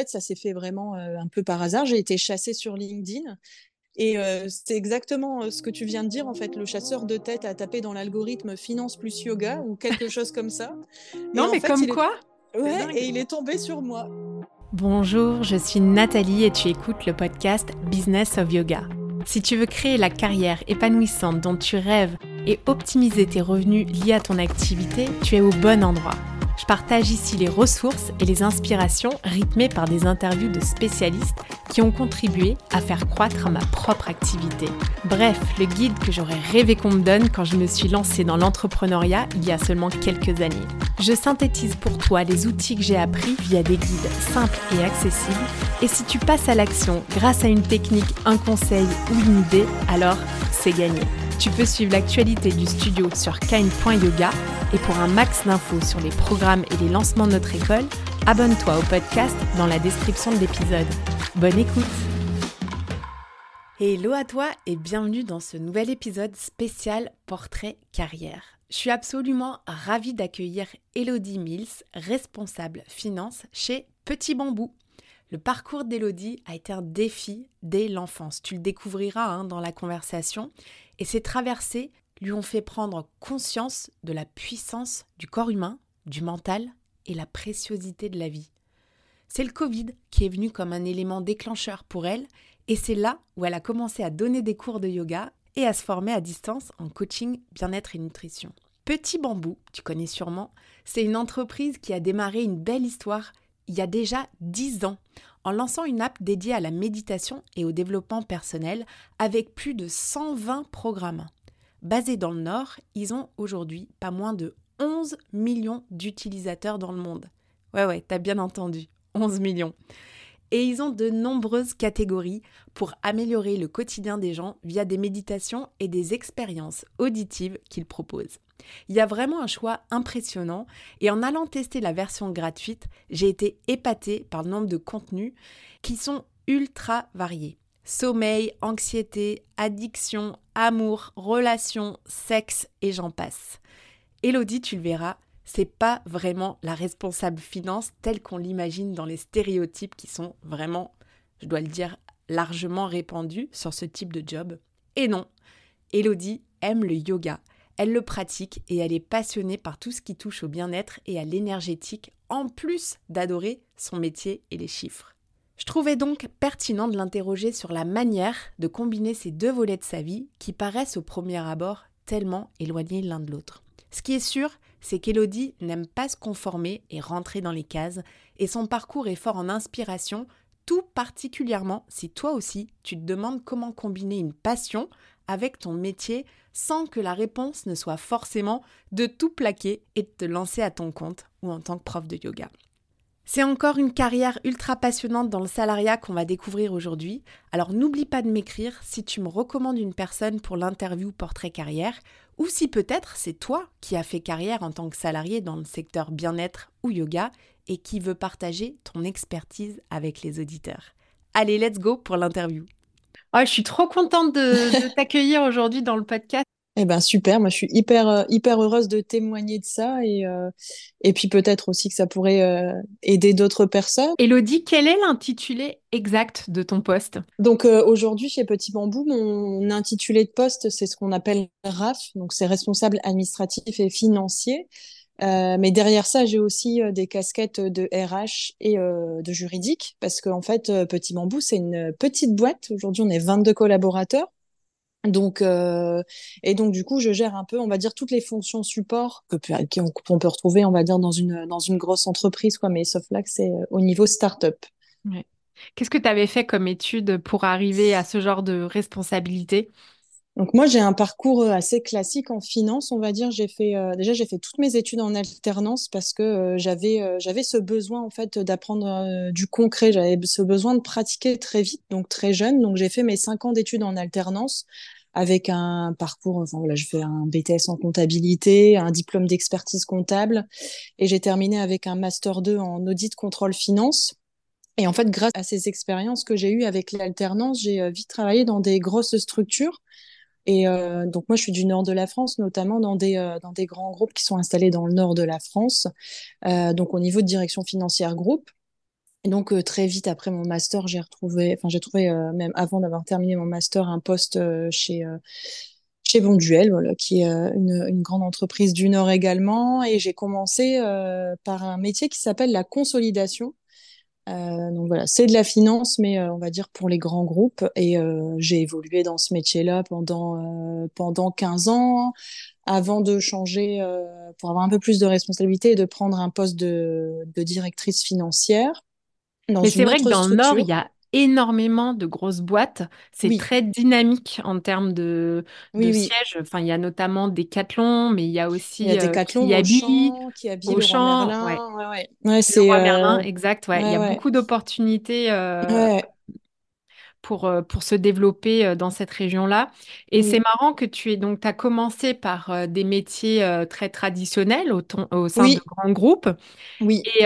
fait, ça s'est fait vraiment un peu par hasard. J'ai été chassée sur LinkedIn. Et c'est exactement ce que tu viens de dire. En fait, le chasseur de tête a tapé dans l'algorithme finance plus yoga ou quelque chose comme ça. non, mais comme quoi? Ouais, et il est tombé sur moi. Bonjour, je suis Nathalie et tu écoutes le podcast Business of Yoga. Si tu veux créer la carrière épanouissante dont tu rêves et optimiser tes revenus liés à ton activité, tu es au bon endroit. Je partage ici les ressources et les inspirations rythmées par des interviews de spécialistes qui ont contribué à faire croître ma propre activité. Bref, le guide que j'aurais rêvé qu'on me donne quand je me suis lancée dans l'entrepreneuriat il y a seulement quelques années. Je synthétise pour toi les outils que j'ai appris via des guides simples et accessibles. Et si tu passes à l'action grâce à une technique, un conseil ou une idée, alors c'est gagné. Tu peux suivre l'actualité du studio sur kind.yoga et pour un max d'infos sur les programmes et les lancements de notre école, abonne-toi au podcast dans la description de l'épisode. Bonne écoute Hello à toi et bienvenue dans ce nouvel épisode spécial Portrait Carrière. Je suis absolument ravie d'accueillir Elodie Mills, responsable finance chez Petit Bambou. Le parcours d'Elodie a été un défi dès l'enfance. Tu le découvriras hein, dans la conversation. Et ces traversées lui ont fait prendre conscience de la puissance du corps humain, du mental et la préciosité de la vie. C'est le Covid qui est venu comme un élément déclencheur pour elle et c'est là où elle a commencé à donner des cours de yoga et à se former à distance en coaching bien-être et nutrition. Petit Bambou, tu connais sûrement, c'est une entreprise qui a démarré une belle histoire il y a déjà 10 ans en lançant une app dédiée à la méditation et au développement personnel avec plus de 120 programmes. Basés dans le Nord, ils ont aujourd'hui pas moins de 11 millions d'utilisateurs dans le monde. Ouais, ouais, t'as bien entendu, 11 millions. Et ils ont de nombreuses catégories pour améliorer le quotidien des gens via des méditations et des expériences auditives qu'ils proposent. Il y a vraiment un choix impressionnant et en allant tester la version gratuite, j'ai été épatée par le nombre de contenus qui sont ultra variés. Sommeil, anxiété, addiction, amour, relations, sexe et j'en passe. Elodie, tu le verras, c'est pas vraiment la responsable finance telle qu'on l'imagine dans les stéréotypes qui sont vraiment, je dois le dire, largement répandus sur ce type de job. Et non, Elodie aime le yoga elle le pratique et elle est passionnée par tout ce qui touche au bien-être et à l'énergétique, en plus d'adorer son métier et les chiffres. Je trouvais donc pertinent de l'interroger sur la manière de combiner ces deux volets de sa vie qui paraissent au premier abord tellement éloignés l'un de l'autre. Ce qui est sûr, c'est qu'Elodie n'aime pas se conformer et rentrer dans les cases, et son parcours est fort en inspiration, tout particulièrement si toi aussi tu te demandes comment combiner une passion avec ton métier sans que la réponse ne soit forcément de tout plaquer et de te lancer à ton compte ou en tant que prof de yoga. C'est encore une carrière ultra passionnante dans le salariat qu'on va découvrir aujourd'hui. Alors n'oublie pas de m'écrire si tu me recommandes une personne pour l'interview portrait carrière ou si peut-être c'est toi qui as fait carrière en tant que salarié dans le secteur bien-être ou yoga et qui veut partager ton expertise avec les auditeurs. Allez, let's go pour l'interview. Oh, je suis trop contente de, t'accueillir aujourd'hui dans le podcast. Eh ben super, moi je suis hyper euh, hyper heureuse de témoigner de ça et euh, et puis peut-être aussi que ça pourrait euh, aider d'autres personnes. Elodie, quel est l'intitulé exact de ton poste? Donc aujourd'hui chez Petit Bambou, mon intitulé de poste c'est ce qu'on appelle RAF, donc c'est responsable administratif et financier. Euh, mais derrière ça, j'ai aussi euh, des casquettes de RH et euh, de juridique, parce qu'en fait, Petit Bambou, c'est une petite boîte. Aujourd'hui, on est 22 collaborateurs. Donc, et donc, du coup, je gère un peu, on va dire, toutes les fonctions support que qu'on peut retrouver, on va dire, dans une, dans une grosse entreprise, quoi. Mais sauf là que c'est au niveau start-up. Qu'est-ce que tu avais fait comme étude pour arriver à ce genre de responsabilité? Donc moi j'ai un parcours euh, assez classique en finance, on va dire. J'ai fait euh, déjà j'ai fait toutes mes études en alternance parce que euh, j'avais j'avais ce besoin en fait d'apprendre du concret. J'avais ce besoin de pratiquer très vite, donc très jeune. Donc j'ai fait mes cinq ans d'études en alternance avec un parcours. Enfin voilà, je fais un BTS en comptabilité, un diplôme d'expertise comptable, et j'ai terminé avec un master 2 en audit contrôle finance. Et en fait, grâce à ces expériences que j'ai eues avec l'alternance, j'ai vite travaillé dans des grosses structures et euh, donc moi, je suis du nord de la France, notamment dans des, euh, dans des grands groupes qui sont installés dans le nord de la France, euh, donc au niveau de direction financière groupe. Et donc très vite après mon master, j'ai retrouvé, enfin j'ai trouvé même avant d'avoir terminé mon master un poste chez chez Bonduel, qui est une, grande entreprise du Nord également. Et j'ai commencé par un métier qui s'appelle la consolidation. Euh, donc voilà, c'est de la finance, mais euh, on va dire pour les grands groupes. Et euh, j'ai évolué dans ce métier-là pendant, pendant 15 ans, avant de changer pour avoir un peu plus de responsabilité et de prendre un poste de, de directrice financière. mais c'est vrai que dans le Nord, il y a énormément de grosses boîtes. C'est très dynamique en termes de, sièges. Enfin, il y a notamment Decathlon, mais il y a aussi il y a Decathlon, Kiabi, Kiabi, Auchan, Merlin. Ouais. Ouais, ouais. c'est Merlin, exact. Ouais. il y a beaucoup d'opportunités. Euh, pour, euh, pour se développer euh, dans cette région-là. Et c'est marrant que tu aies donc, tu as commencé par des métiers très traditionnels au, au sein de grands groupes. Oui. Et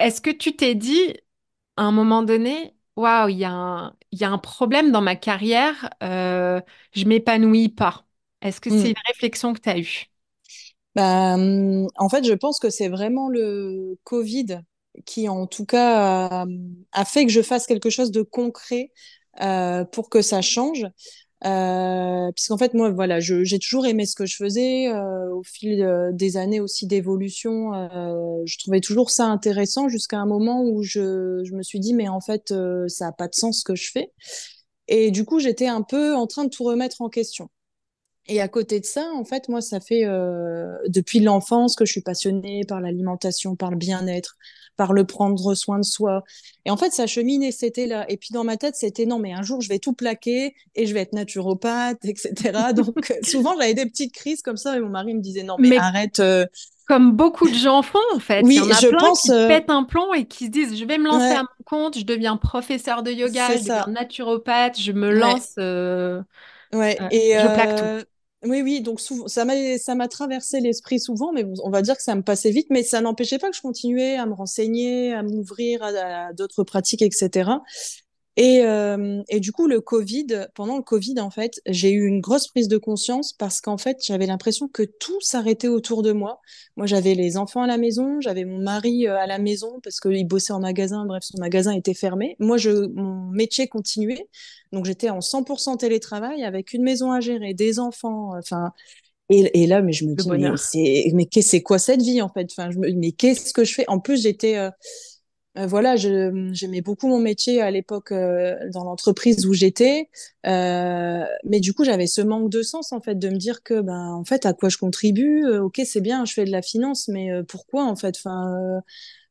est-ce que tu t'es dit, à un moment donné, waouh, il y, a un, y a un problème dans ma carrière, euh, je m'épanouis pas. Est-ce que c'est mm. une réflexion que tu as eue? Bah, hum, En fait, je pense que c'est vraiment le Covid qui, en tout cas, a, fait que je fasse quelque chose de concret euh, pour que ça change. Euh, puisqu'en fait moi voilà j'ai toujours aimé ce que je faisais euh, au fil euh, des années aussi d'évolution euh, je trouvais toujours ça intéressant jusqu'à un moment où je, je, me suis dit mais en fait ça a pas de sens ce que je fais. Et du coup j'étais un peu en train de tout remettre en question. Et à côté de ça, en fait, moi, ça fait depuis l'enfance que je suis passionnée par l'alimentation, par le bien-être, par le prendre soin de soi. Et en fait, ça cheminait, c'était là. Et puis dans ma tête, c'était non, mais un jour, je vais tout plaquer et je vais être naturopathe, etc. Donc souvent, j'avais des petites crises comme ça et mon mari me disait non, mais, arrête. Euh. Comme beaucoup de gens font, en fait. Oui, Il y en a je plein pense, qui euh, pètent un plomb et qui se disent je vais me lancer à mon compte, je deviens professeur de yoga, je deviens naturopathe, je me lance. Euh, ouais. et je plaque tout. Oui, oui, donc souvent, ça m'a, ça m'a traversé l'esprit souvent, mais on va dire que ça me passait vite, mais ça n'empêchait pas que je continuais à me renseigner, à m'ouvrir à d'autres pratiques, etc. Et, euh, et, du coup, le Covid, pendant le Covid, en fait, j'ai eu une grosse prise de conscience parce qu'en fait, j'avais l'impression que tout s'arrêtait autour de moi. Moi, j'avais les enfants à la maison, j'avais mon mari euh, à la maison parce qu'il bossait en magasin, bref, son magasin était fermé. Moi, je, mon métier continuait. Donc, j'étais en 100% télétravail avec une maison à gérer, des enfants, enfin. Et, et, là, mais je me dis, mais c'est, mais c'est quoi cette vie en fait? Enfin, je me, mais qu'est-ce que je fais? En plus, j'étais, euh, euh, voilà, j'aimais beaucoup mon métier à l'époque euh, dans l'entreprise où j'étais, euh, mais du coup j'avais ce manque de sens en fait de me dire que ben en fait à quoi je contribue, ok c'est bien, je fais de la finance, mais pourquoi en fait, enfin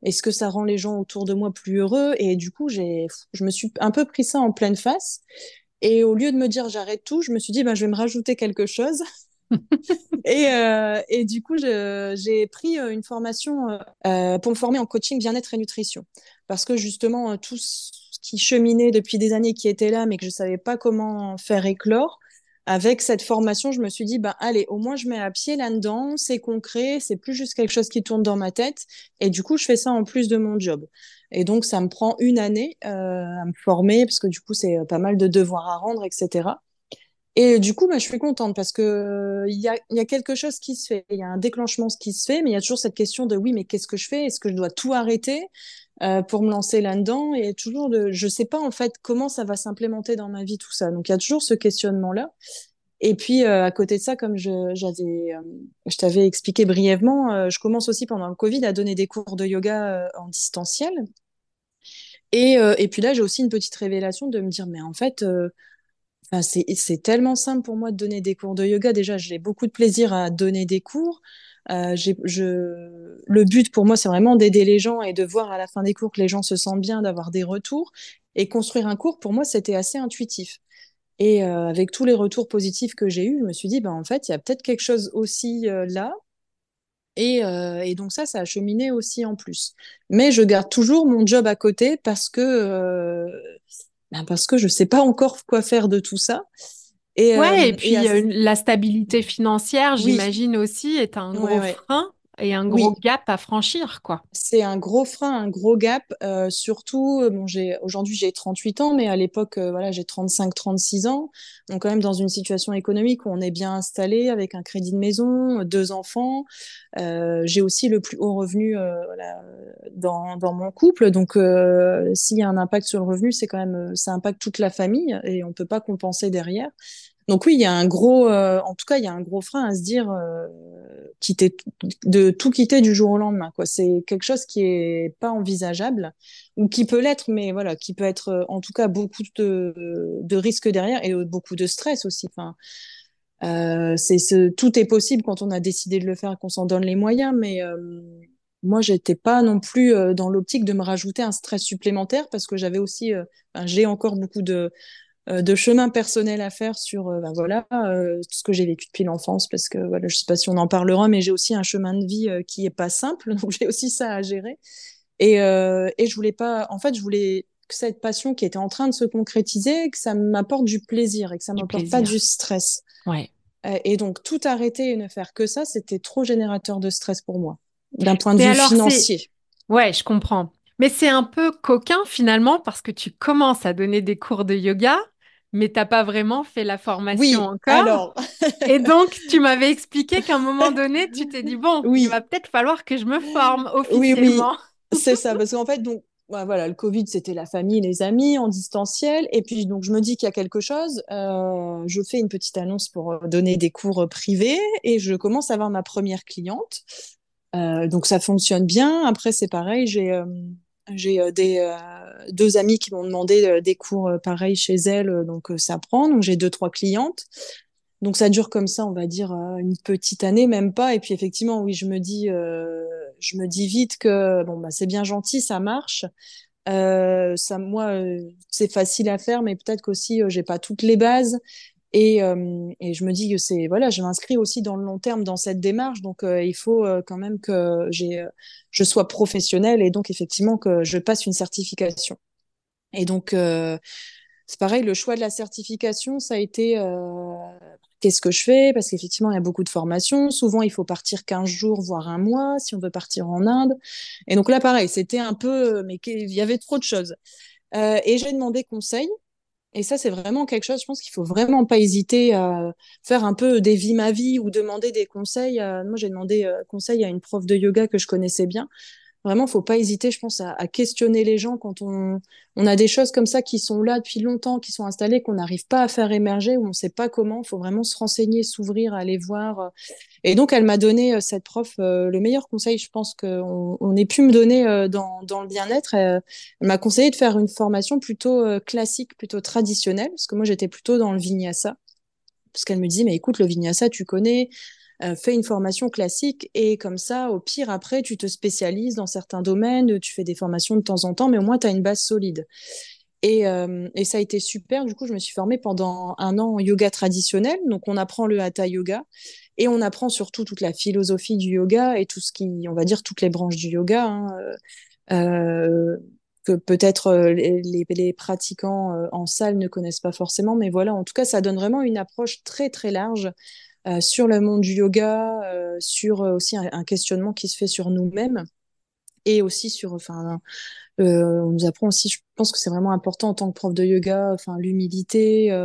est-ce que ça rend les gens autour de moi plus heureux? Et du coup j'ai, je me suis un peu pris ça en pleine face, et au lieu de me dire j'arrête tout, je me suis dit ben je vais me rajouter quelque chose. et, euh, et, du coup, j'ai pris euh, une formation euh, pour me former en coaching bien-être et nutrition. Parce que justement, tout ce qui cheminait depuis des années, qui était là, mais que je ne savais pas comment faire éclore, avec cette formation, je me suis dit, bah, allez, au moins je mets à pied là-dedans, c'est concret, c'est plus juste quelque chose qui tourne dans ma tête. Et du coup, je fais ça en plus de mon job. Et donc, ça me prend une année à me former, parce que du coup, c'est pas mal de devoirs à rendre, etc. Et du coup, bah, je suis contente parce que euh, il y, a, y, a, quelque chose qui se fait, il y a un déclenchement qui se fait, mais il y a toujours cette question de oui, mais qu'est-ce que je fais? Est-ce que je dois tout arrêter euh, pour me lancer là-dedans? Et toujours de, je sais pas en fait comment ça va s'implémenter dans ma vie tout ça. Donc il y a toujours ce questionnement-là. Et puis euh, à côté de ça, comme je, j'avais, euh, je t'avais expliqué brièvement, euh, je commence aussi pendant le Covid à donner des cours de yoga en distanciel. Et puis là, j'ai aussi une petite révélation de me dire, mais en fait, c'est tellement simple pour moi de donner des cours de yoga. Déjà, j'ai beaucoup de plaisir à donner des cours. Euh, le but pour moi, c'est vraiment d'aider les gens et de voir à la fin des cours que les gens se sentent bien, d'avoir des retours. Et construire un cours, pour moi, c'était assez intuitif. Et euh, avec tous les retours positifs que j'ai eus, je me suis dit, ben, en fait, il y a peut-être quelque chose aussi euh, là. Et, et, donc ça, ça a cheminé aussi en plus. Mais je garde toujours mon job à côté parce que ben parce que je sais pas encore quoi faire de tout ça. Et, ouais, euh, et puis euh, la stabilité financière, j'imagine aussi, est un gros frein. Et un gros gap à franchir, quoi. C'est un gros frein, un gros gap. Euh, surtout, bon, j'ai aujourd'hui j'ai 38 ans, mais à l'époque, euh, voilà, j'ai 35, 36 ans. Donc quand même dans une situation économique où on est bien installé, avec un crédit de maison, deux enfants. Euh, j'ai aussi le plus haut revenu voilà, dans, dans mon couple. Donc s'il y a un impact sur le revenu, c'est quand même ça impacte toute la famille et on peut pas compenser derrière. Donc oui, il y a un gros, euh, en tout cas, il y a un gros frein à se dire euh, quitter, de tout quitter du jour au lendemain. Quoi, c'est quelque chose qui est pas envisageable ou qui peut l'être, mais voilà, qui peut être euh, en tout cas beaucoup de, risques derrière et beaucoup de stress aussi. Enfin, c'est ce, tout est possible quand on a décidé de le faire, qu'on s'en donne les moyens, mais moi, j'étais pas non plus dans l'optique de me rajouter un stress supplémentaire parce que j'avais aussi, j'ai encore beaucoup de de chemin personnel à faire sur euh, ben voilà euh, tout ce que j'ai vécu depuis l'enfance parce que voilà je sais pas si on en parlera mais j'ai aussi un chemin de vie qui est pas simple donc j'ai aussi ça à gérer. Et et je voulais pas en fait je voulais que cette passion qui était en train de se concrétiser que ça m'apporte du plaisir et que ça m'apporte pas du stress. Ouais. Et donc tout arrêter et ne faire que ça c'était trop générateur de stress pour moi d'un point de vue financier. Ouais je comprends. Mais c'est un peu coquin finalement parce que tu commences à donner des cours de yoga mais t'as pas vraiment fait la formation oui, encore. Alors. et donc, tu m'avais expliqué qu'à un moment donné, tu t'es dit bon, il va peut-être falloir que je me forme officiellement. Oui, oui. c'est ça, parce qu'en fait, donc voilà, le Covid, c'était la famille, les amis en distanciel, et puis donc je me dis qu'il y a quelque chose. Euh, je fais une petite annonce pour euh, donner des cours privés, et je commence à avoir ma première cliente. Euh, donc ça fonctionne bien. Après, c'est pareil, j'ai euh, j'ai euh, euh, deux amis qui m'ont demandé euh, des cours pareils chez elles, donc ça prend. Donc j'ai deux trois clientes. Donc ça dure comme ça, on va dire une petite année, même pas. Et puis effectivement, oui, je me dis, je me dis vite que bon bah c'est bien gentil, ça marche. ça, moi, c'est facile à faire, mais peut-être qu'aussi j'ai pas toutes les bases. Et, euh, et, je me dis que c'est voilà, je m'inscris aussi dans le long terme dans cette démarche, donc euh, il faut euh, quand même que j'ai, je sois professionnelle et donc effectivement que je passe une certification. Et donc c'est pareil, le choix de la certification, ça a été qu'est-ce que je fais? Parce qu'effectivement, il y a beaucoup de formations. Souvent, il faut partir 15 jours, voire un mois, si on veut partir en Inde. Et donc là, pareil, c'était un peu, mais il y avait trop de choses. et j'ai demandé conseil et ça, c'est vraiment quelque chose, je pense qu'il faut vraiment pas hésiter à faire un peu des vies ma vie ou demander des conseils. Moi, j'ai demandé euh, conseil à une prof de yoga que je connaissais bien Vraiment, faut pas hésiter, je pense, à, questionner les gens quand on, a des choses comme ça qui sont là depuis longtemps, qui sont installées, qu'on n'arrive pas à faire émerger, ou on ne sait pas comment. Il faut vraiment se renseigner, s'ouvrir, aller voir. Et donc, elle m'a donné, euh, cette prof, euh, le meilleur conseil, je pense qu'on on ait pu me donner euh, dans, dans, le bien-être. Elle, m'a conseillé de faire une formation plutôt classique, plutôt traditionnelle, parce que moi, j'étais plutôt dans le vinyasa. Parce qu'elle me dit, mais écoute, le vinyasa, tu connais, euh, fais une formation classique et comme ça, au pire, après, tu te spécialises dans certains domaines, tu fais des formations de temps en temps, mais au moins, tu as une base solide. Et, euh, et, ça a été super. Du coup, je me suis formée pendant un an en yoga traditionnel. Donc, on apprend le hatha yoga et on apprend surtout toute la philosophie du yoga et tout ce qui, on va dire, toutes les branches du yoga. Hein, euh, que peut-être les, pratiquants en salle ne connaissent pas forcément. Mais voilà, en tout cas, ça donne vraiment une approche très, très large euh, sur le monde du yoga, euh, sur euh, aussi un, questionnement qui se fait sur nous-mêmes et aussi sur, enfin, on nous apprend aussi, je pense que c'est vraiment important en tant que prof de yoga, enfin, l'humilité,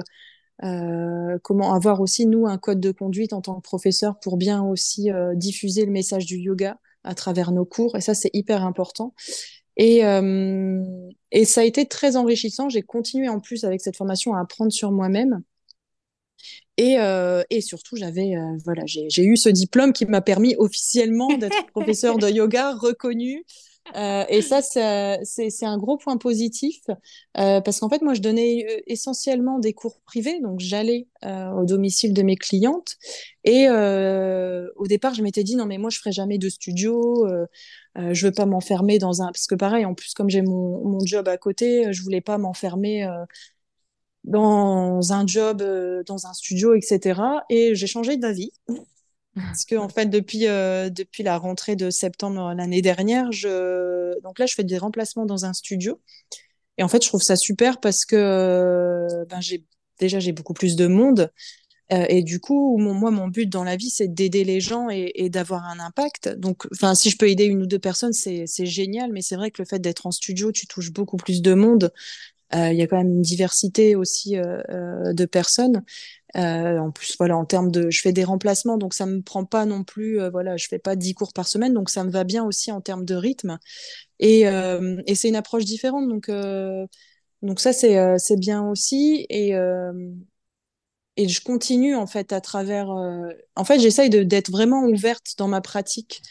comment avoir aussi nous un code de conduite en tant que professeur pour bien aussi diffuser le message du yoga à travers nos cours et ça c'est hyper important. Et, et ça a été très enrichissant. J'ai continué en plus avec cette formation à apprendre sur moi-même et, euh, et surtout, j'avais, euh, voilà, j'ai eu ce diplôme qui m'a permis officiellement d'être professeur de yoga reconnu. Euh, et ça, c'est un gros point positif euh, parce qu'en fait, moi, je donnais euh, essentiellement des cours privés, donc j'allais euh, au domicile de mes clientes. Et au départ, je m'étais dit non, mais moi, je ferai jamais de studio. je veux pas m'enfermer dans un parce que pareil, en plus, comme j'ai mon, mon job à côté, je voulais pas m'enfermer dans un job, euh, dans un studio, etc. Et j'ai changé d'avis. Parce que en fait, depuis euh, depuis la rentrée de septembre l'année dernière, je donc là, je fais des remplacements dans un studio. Et en fait, je trouve ça super parce que ben, déjà j'ai beaucoup plus de monde. et du coup, moi, mon but dans la vie, c'est d'aider les gens et, d'avoir un impact. Donc, si je peux aider une ou deux personnes, c'est génial. Mais c'est vrai que le fait d'être en studio, tu touches beaucoup plus de monde. Il y a quand même une diversité aussi de personnes. Euh, en plus, voilà, en termes de, je fais des remplacements, donc ça me prend pas non plus, euh, voilà, je fais pas 10 cours par semaine, donc ça me va bien aussi en termes de rythme. Et, euh, c'est une approche différente, donc, ça, c'est, c'est bien aussi. Et, et je continue, en fait, à travers, en fait, j'essaye d'être vraiment ouverte dans ma pratique.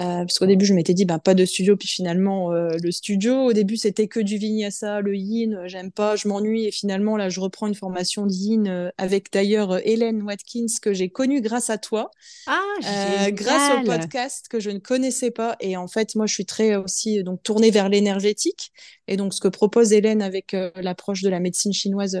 Euh, parce qu'au début, je m'étais dit, bah, pas de studio. Puis finalement, euh, le studio, au début, c'était que du vinyasa, le yin. Euh, j'aime pas, je m'ennuie. Et finalement, là, je reprends une formation de yin avec d'ailleurs Hélène Watkins, que j'ai connue grâce à toi. Ah, grâce au podcast que je ne connaissais pas. Et en fait, moi, je suis très aussi donc tournée vers l'énergétique. Et donc, ce que propose Hélène avec l'approche de la médecine chinoise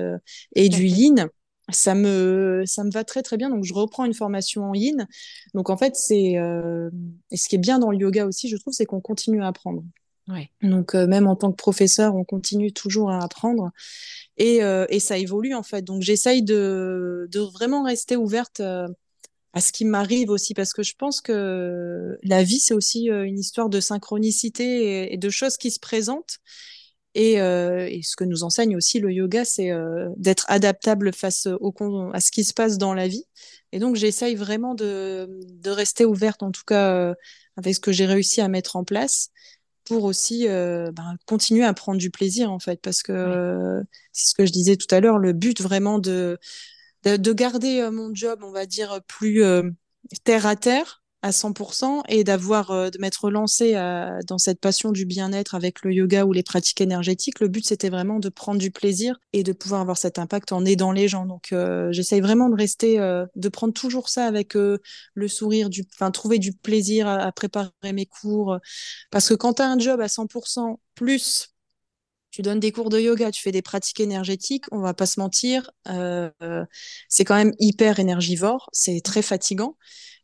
et du yin ça me ça me va très très bien. Donc je reprends une formation en yin. Donc en fait c'est euh, et ce qui est bien dans le yoga aussi je trouve c'est qu'on continue à apprendre. Ouais. donc euh, même en tant que professeur on continue toujours à apprendre. Et, euh, et ça évolue en fait. Donc j'essaye de, de vraiment rester ouverte à ce qui m'arrive aussi. Parce que je pense que la vie c'est aussi une histoire de synchronicité et de choses qui se présentent et, euh, et, ce que nous enseigne aussi le yoga, c'est euh, d'être adaptable face au, à ce qui se passe dans la vie. Et donc, j'essaye vraiment de, de, rester ouverte, en tout cas euh, avec ce que j'ai réussi à mettre en place, pour aussi euh, ben, continuer à prendre du plaisir, en fait. Parce que c'est ce que je disais tout à l'heure, le but vraiment de, de, de garder mon job, on va dire, plus terre à terre à 100% et d'avoir euh, de m'être lancée dans cette passion du bien-être avec le yoga ou les pratiques énergétiques. Le but c'était vraiment de prendre du plaisir et de pouvoir avoir cet impact en aidant les gens. Donc euh, j'essaye vraiment de rester, euh, de prendre toujours ça avec le sourire, du, enfin trouver du plaisir à, à, préparer mes cours. Parce que quand tu as un job à 100% plus tu donnes des cours de yoga, tu fais des pratiques énergétiques, on va pas se mentir, euh, c'est quand même hyper énergivore, c'est très fatigant.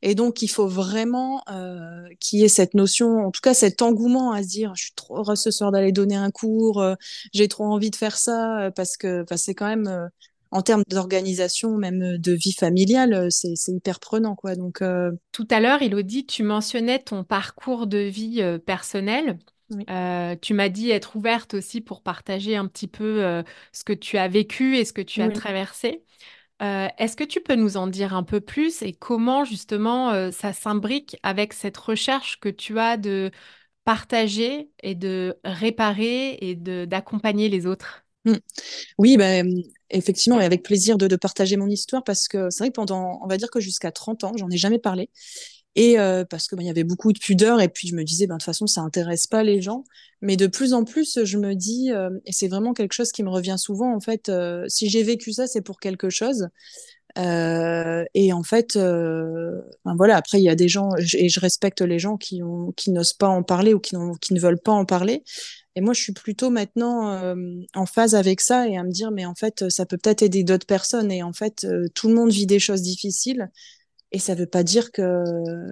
Et donc, il faut vraiment euh, qu'il y ait cette notion, en tout cas cet engouement à se dire, je suis trop heureuse ce soir d'aller donner un cours, euh, j'ai trop envie de faire ça, euh, parce que c'est quand même, euh, en termes d'organisation, même de vie familiale, c'est hyper prenant. Quoi. Donc, Tout à l'heure, Elodie, tu mentionnais ton parcours de vie personnel. Oui. tu m'as dit être ouverte aussi pour partager un petit peu ce que tu as vécu et ce que tu as traversé. Euh, est-ce que tu peux nous en dire un peu plus et comment justement euh, ça s'imbrique avec cette recherche que tu as de partager et de réparer et d'accompagner les autres? Mmh. Oui, bah, effectivement, et avec plaisir de, de, partager mon histoire parce que c'est vrai que pendant, on va dire que jusqu'à 30 ans, j'en ai jamais parlé. Et euh, parce que bah, il y avait beaucoup de pudeur et puis je me disais ben de toute façon ça intéresse pas les gens. Mais de plus en plus je me dis euh, et c'est vraiment quelque chose qui me revient souvent en fait. Euh, si j'ai vécu ça c'est pour quelque chose. et en fait, ben voilà. Après il y a des gens et je respecte les gens qui n'osent pas en parler ou qui ne veulent pas en parler. Et moi, je suis plutôt maintenant en phase avec ça et à me dire, mais en fait, ça peut peut-être aider d'autres personnes. Et en fait, tout le monde vit des choses difficiles. Et ça veut pas dire que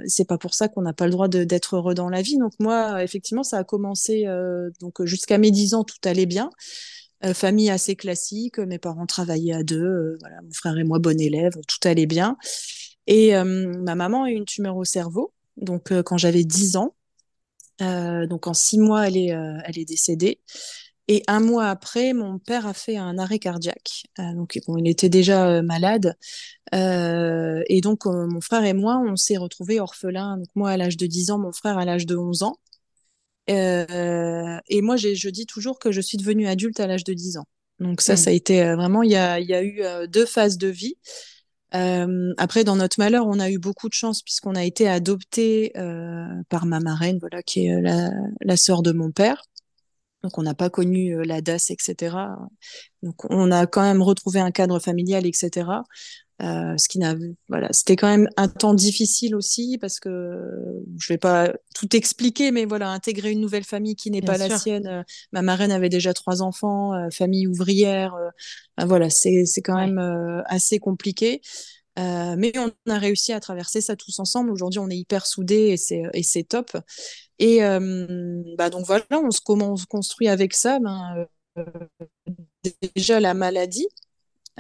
c'est pas pour ça qu'on n'a pas le droit d'être heureux dans la vie. Donc moi, effectivement, ça a commencé euh, donc jusqu'à mes 10 ans, tout allait bien. Euh, famille assez classique, mes parents travaillaient à deux, euh, mon frère et moi bon élève, tout allait bien. Et ma maman a eu une tumeur au cerveau, donc quand j'avais 10 ans. donc en six mois, elle est, elle est décédée. Et un mois après, mon père a fait un arrêt cardiaque. Euh, donc, bon, il était déjà euh, malade. Euh, et donc, euh, mon frère et moi, on s'est retrouvés orphelins. Donc, moi à l'âge de 10 ans, mon frère à l'âge de 11 ans. et moi, je dis toujours que je suis devenue adulte à l'âge de 10 ans. Donc, ça, mmh. ça a été vraiment, il y a, y a eu deux phases de vie. après, dans notre malheur, on a eu beaucoup de chance puisqu'on a été adopté par ma marraine, voilà, qui est la, la sœur de mon père. Donc, on n'a pas connu euh, la DAS, etc. Donc, on a quand même retrouvé un cadre familial, etc. Euh, ce qui n'a, voilà, c'était quand même un temps difficile aussi parce que je vais pas tout expliquer, mais voilà, intégrer une nouvelle famille qui n'est pas la sienne. Euh, ma marraine avait déjà trois enfants, euh, famille ouvrière. voilà, c'est c'est quand même assez compliqué. Mais on a réussi à traverser ça tous ensemble. Aujourd'hui, on est hyper soudés et c'est et c'est top. Et bah donc voilà, on se, comment on se construit avec ça ben, euh, Déjà la maladie,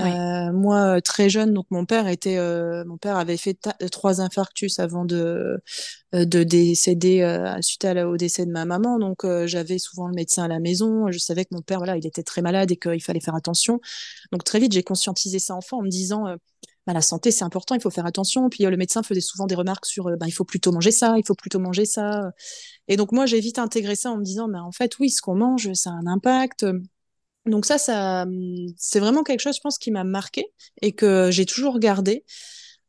Euh, moi, très jeune, donc mon père était, euh, mon père avait fait trois infarctus avant de euh, de décéder suite à au décès de ma maman. Donc j'avais souvent le médecin à la maison. Je savais que mon père, voilà, il était très malade et qu'il fallait faire attention. Donc très vite, j'ai conscientisé ça enfant en me disant. Bah, la santé, c'est important, il faut faire attention. Puis le médecin faisait souvent des remarques sur bah, il faut plutôt manger ça, il faut plutôt manger ça. Et donc moi, j'ai vite intégré ça en me disant, mais en fait, oui, ce qu'on mange, ça a un impact. Donc ça, ça, c'est vraiment quelque chose, je pense, qui m'a marqué et que j'ai toujours gardé.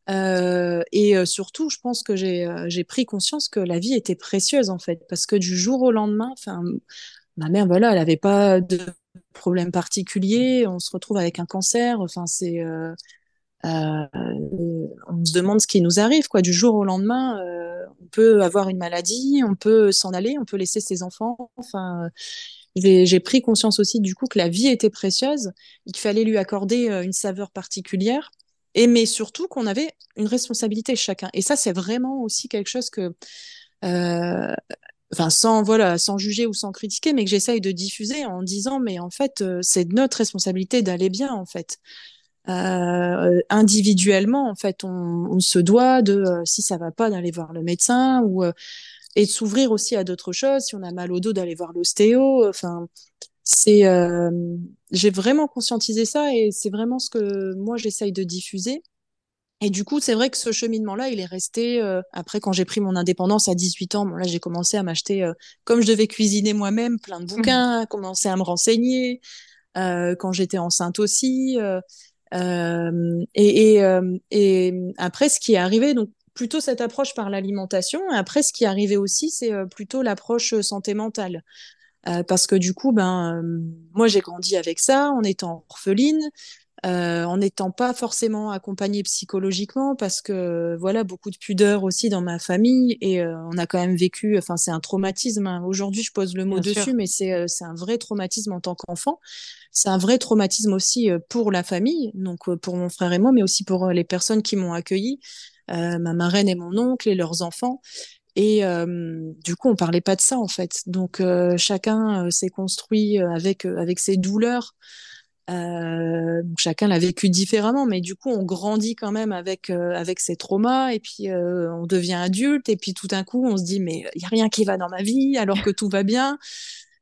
Euh, et euh, surtout, je pense que j'ai euh, pris conscience que la vie était précieuse en fait, parce que du jour au lendemain, enfin, ma mère, voilà, elle avait pas de problème particulier. On se retrouve avec un cancer. Enfin, c'est euh, euh, on se demande ce qui nous arrive quoi. Du jour au lendemain, on peut avoir une maladie, on peut s'en aller, on peut laisser ses enfants. Enfin j'ai pris conscience aussi du coup que la vie était précieuse, qu'il fallait lui accorder euh, une saveur particulière, et mais surtout qu'on avait une responsabilité chacun. Et ça, c'est vraiment aussi quelque chose que, euh, sans voilà, sans juger ou sans critiquer, mais que j'essaye de diffuser en disant, mais en fait, euh, c'est notre responsabilité d'aller bien, en fait. Euh, individuellement, en fait, on, on, se doit de, euh, si ça va pas, d'aller voir le médecin ou et de s'ouvrir aussi à d'autres choses. Si on a mal au dos, d'aller voir l'ostéo. Enfin, c'est, euh, j'ai vraiment conscientisé ça et c'est vraiment ce que moi j'essaye de diffuser. Et du coup, c'est vrai que ce cheminement-là, il est resté. Euh, après, quand j'ai pris mon indépendance à 18 ans, bon, là, j'ai commencé à m'acheter, euh, comme je devais cuisiner moi-même, plein de bouquins, mmh. commencer à me renseigner. Euh, quand j'étais enceinte aussi. Et, et, et après, ce qui est arrivé, donc plutôt cette approche par l'alimentation. Après, ce qui est arrivé aussi, c'est euh, plutôt l'approche euh, santé mentale. Euh, parce que du coup, ben, moi, j'ai grandi avec ça, en étant orpheline, en n'étant pas forcément accompagnée psychologiquement, parce que voilà, beaucoup de pudeur aussi dans ma famille, et on a quand même vécu, enfin, c'est un traumatisme. Hein. Aujourd'hui, je pose le mot dessus, mais c'est c'est un vrai traumatisme en tant qu'enfant. C'est un vrai traumatisme aussi pour la famille, donc pour mon frère et moi, mais aussi pour les personnes qui m'ont accueilli. Euh, ma marraine et mon oncle et leurs enfants. Et euh, du coup, on parlait pas de ça en fait. Donc euh, chacun s'est construit avec avec ses douleurs. Euh, chacun l'a vécu différemment, mais du coup, on grandit quand même avec avec ses traumas et puis on devient adulte et puis tout d'un coup, on se dit mais il y a rien qui va dans ma vie alors que tout va bien.